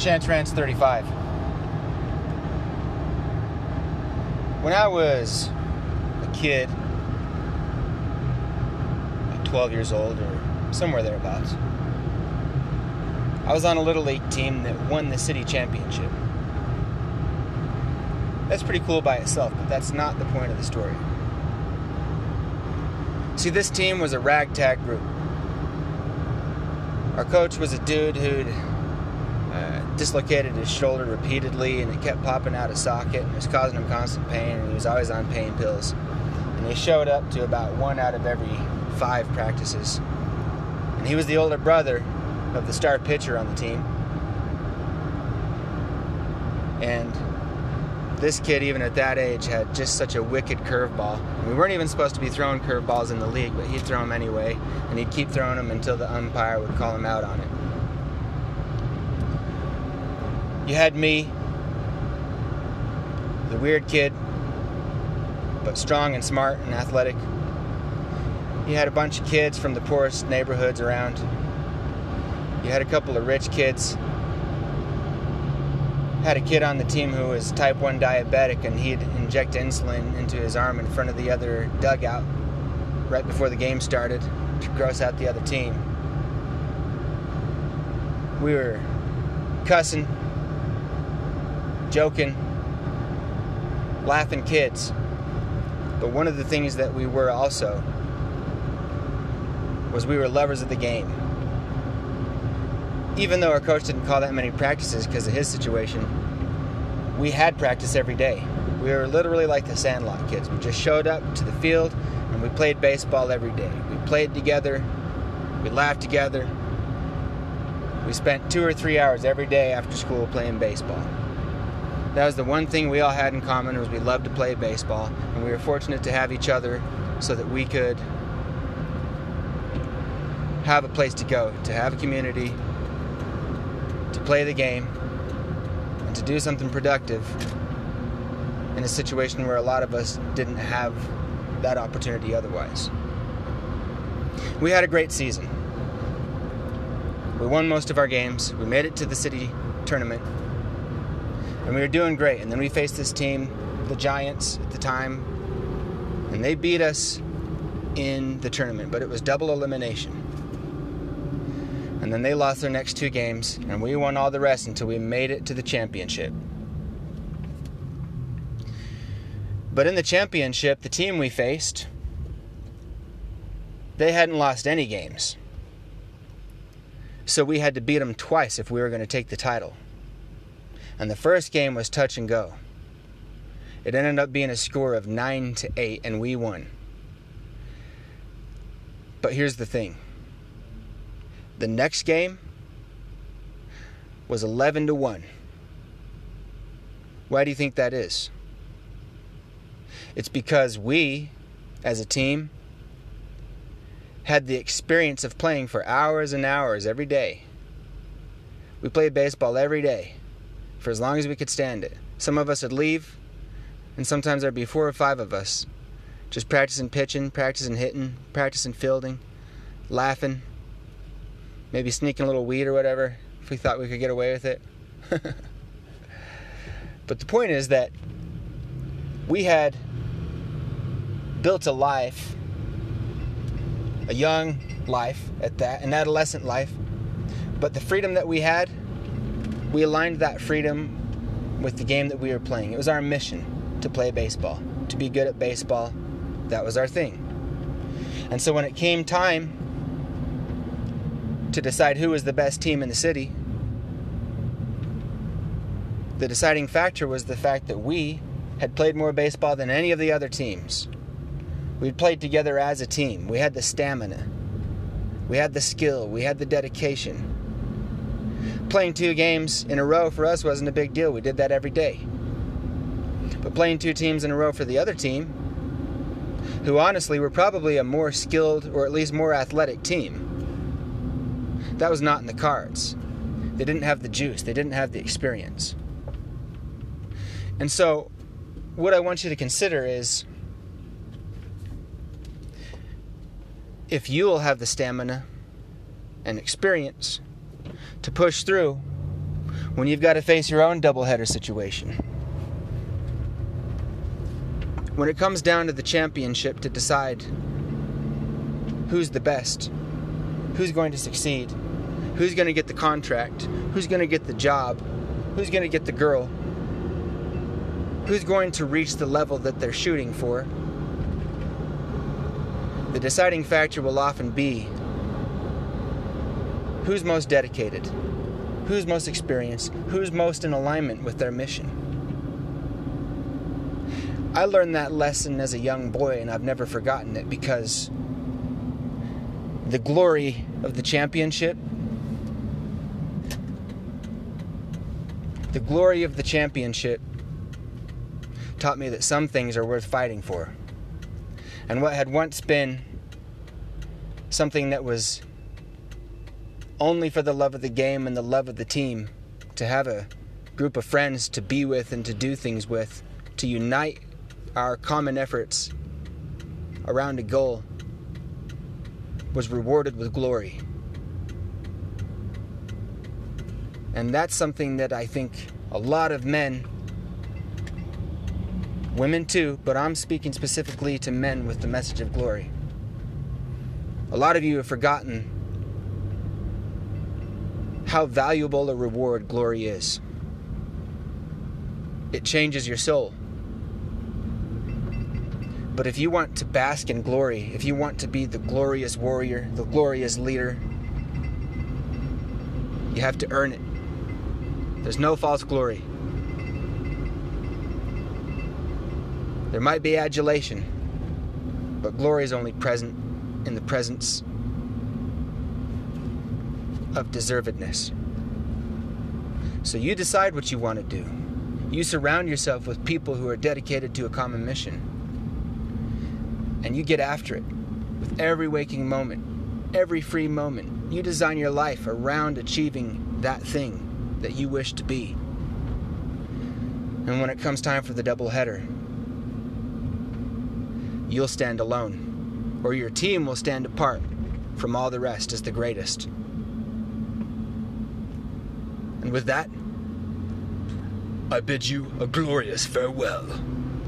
Chance Rants 35. When I was a kid, like 12 years old or somewhere thereabouts, I was on a little league team that won the city championship. That's pretty cool by itself, but that's not the point of the story. See, this team was a ragtag group. Our coach was a dude who'd dislocated his shoulder repeatedly and it kept popping out of socket and it was causing him constant pain and he was always on pain pills. And he showed up to about one out of every five practices. And he was the older brother of the star pitcher on the team. And this kid, even at that age, had just such a wicked curveball. We weren't even supposed to be throwing curveballs in the league, but he'd throw them anyway, and he'd keep throwing them until the umpire would call him out on it. You had me, the weird kid, but strong and smart and athletic. You had a bunch of kids from the poorest neighborhoods around. You had a couple of rich kids. Had a kid on the team who was type 1 diabetic and he'd inject insulin into his arm in front of the other dugout right before the game started to gross out the other team. We were cussing, joking, laughing kids. But one of the things that we were also was we were lovers of the game. Even though our coach didn't call that many practices because of his situation, we had practice every day. We were literally like the Sandlot kids. We just showed up to the field and we played baseball every day. We played together, we laughed together. We spent two or three hours every day after school playing baseball. That was the one thing we all had in common was we loved to play baseball, and we were fortunate to have each other so that we could have a place to go, to have a community, to play the game, and to do something productive in a situation where a lot of us didn't have that opportunity otherwise. We had a great season. We won most of our games. We made it to the city tournament. And we were doing great. And then we faced this team, the Giants at the time, and they beat us in the tournament, but it was double elimination. And then they lost their next two games, and we won all the rest until we made it to the championship. But in the championship, the team we faced, they hadn't lost any games. So we had to beat them twice if we were going to take the title. And the first game was touch and go. It ended up being a score of 9 to 8 and we won. But here's the thing. The next game was 11 to 1. Why do you think that is? It's because we as a team had the experience of playing for hours and hours every day. We played baseball every day for as long as we could stand it. Some of us would leave, and sometimes there'd be four or five of us just practicing pitching, practicing hitting, practicing fielding, laughing, maybe sneaking a little weed or whatever if we thought we could get away with it. but the point is that we had built a life, a young life at that, an adolescent life. But the freedom that we had, we aligned that freedom with the game that we were playing. It was our mission to play baseball, to be good at baseball. That was our thing. And so when it came time to decide who was the best team in the city, the deciding factor was the fact that we had played more baseball than any of the other teams. We'd played together as a team. We had the stamina. We had the skill. We had the dedication. Playing two games in a row for us wasn't a big deal. We did that every day. But playing two teams in a row for the other team, who honestly were probably a more skilled or at least more athletic team, that was not in the cards. They didn't have the juice, they didn't have the experience. And so, what I want you to consider is if you will have the stamina and experience to push through, when you've got to face your own doubleheader situation. When it comes down to the championship to decide who's the best, who's going to succeed, who's going to get the contract, who's going to get the job, who's going to get the girl, who's going to reach the level that they're shooting for, the deciding factor will often be who's most dedicated, who's most experienced, who's most in alignment with their mission. I learned that lesson as a young boy, and I've never forgotten it because the glory of the championship, the glory of the championship taught me that some things are worth fighting for. And what had once been something that was only for the love of the game and the love of the team, to have a group of friends to be with and to do things with, to unite our common efforts around a goal was rewarded with glory. And that's something that I think a lot of men, women too, but I'm speaking specifically to men with the message of glory. A lot of you have forgotten how valuable a reward glory is. It changes your soul. But if you want to bask in glory, if you want to be the glorious warrior, the glorious leader, you have to earn it. There's no false glory. There might be adulation, but glory is only present in the presence of deservedness. So you decide what you want to do. You surround yourself with people who are dedicated to a common mission and you get after it with every waking moment, every free moment. You design your life around achieving that thing that you wish to be. And when it comes time for the double header, you'll stand alone, or your team will stand apart from all the rest as the greatest. And with that, I bid you a glorious farewell.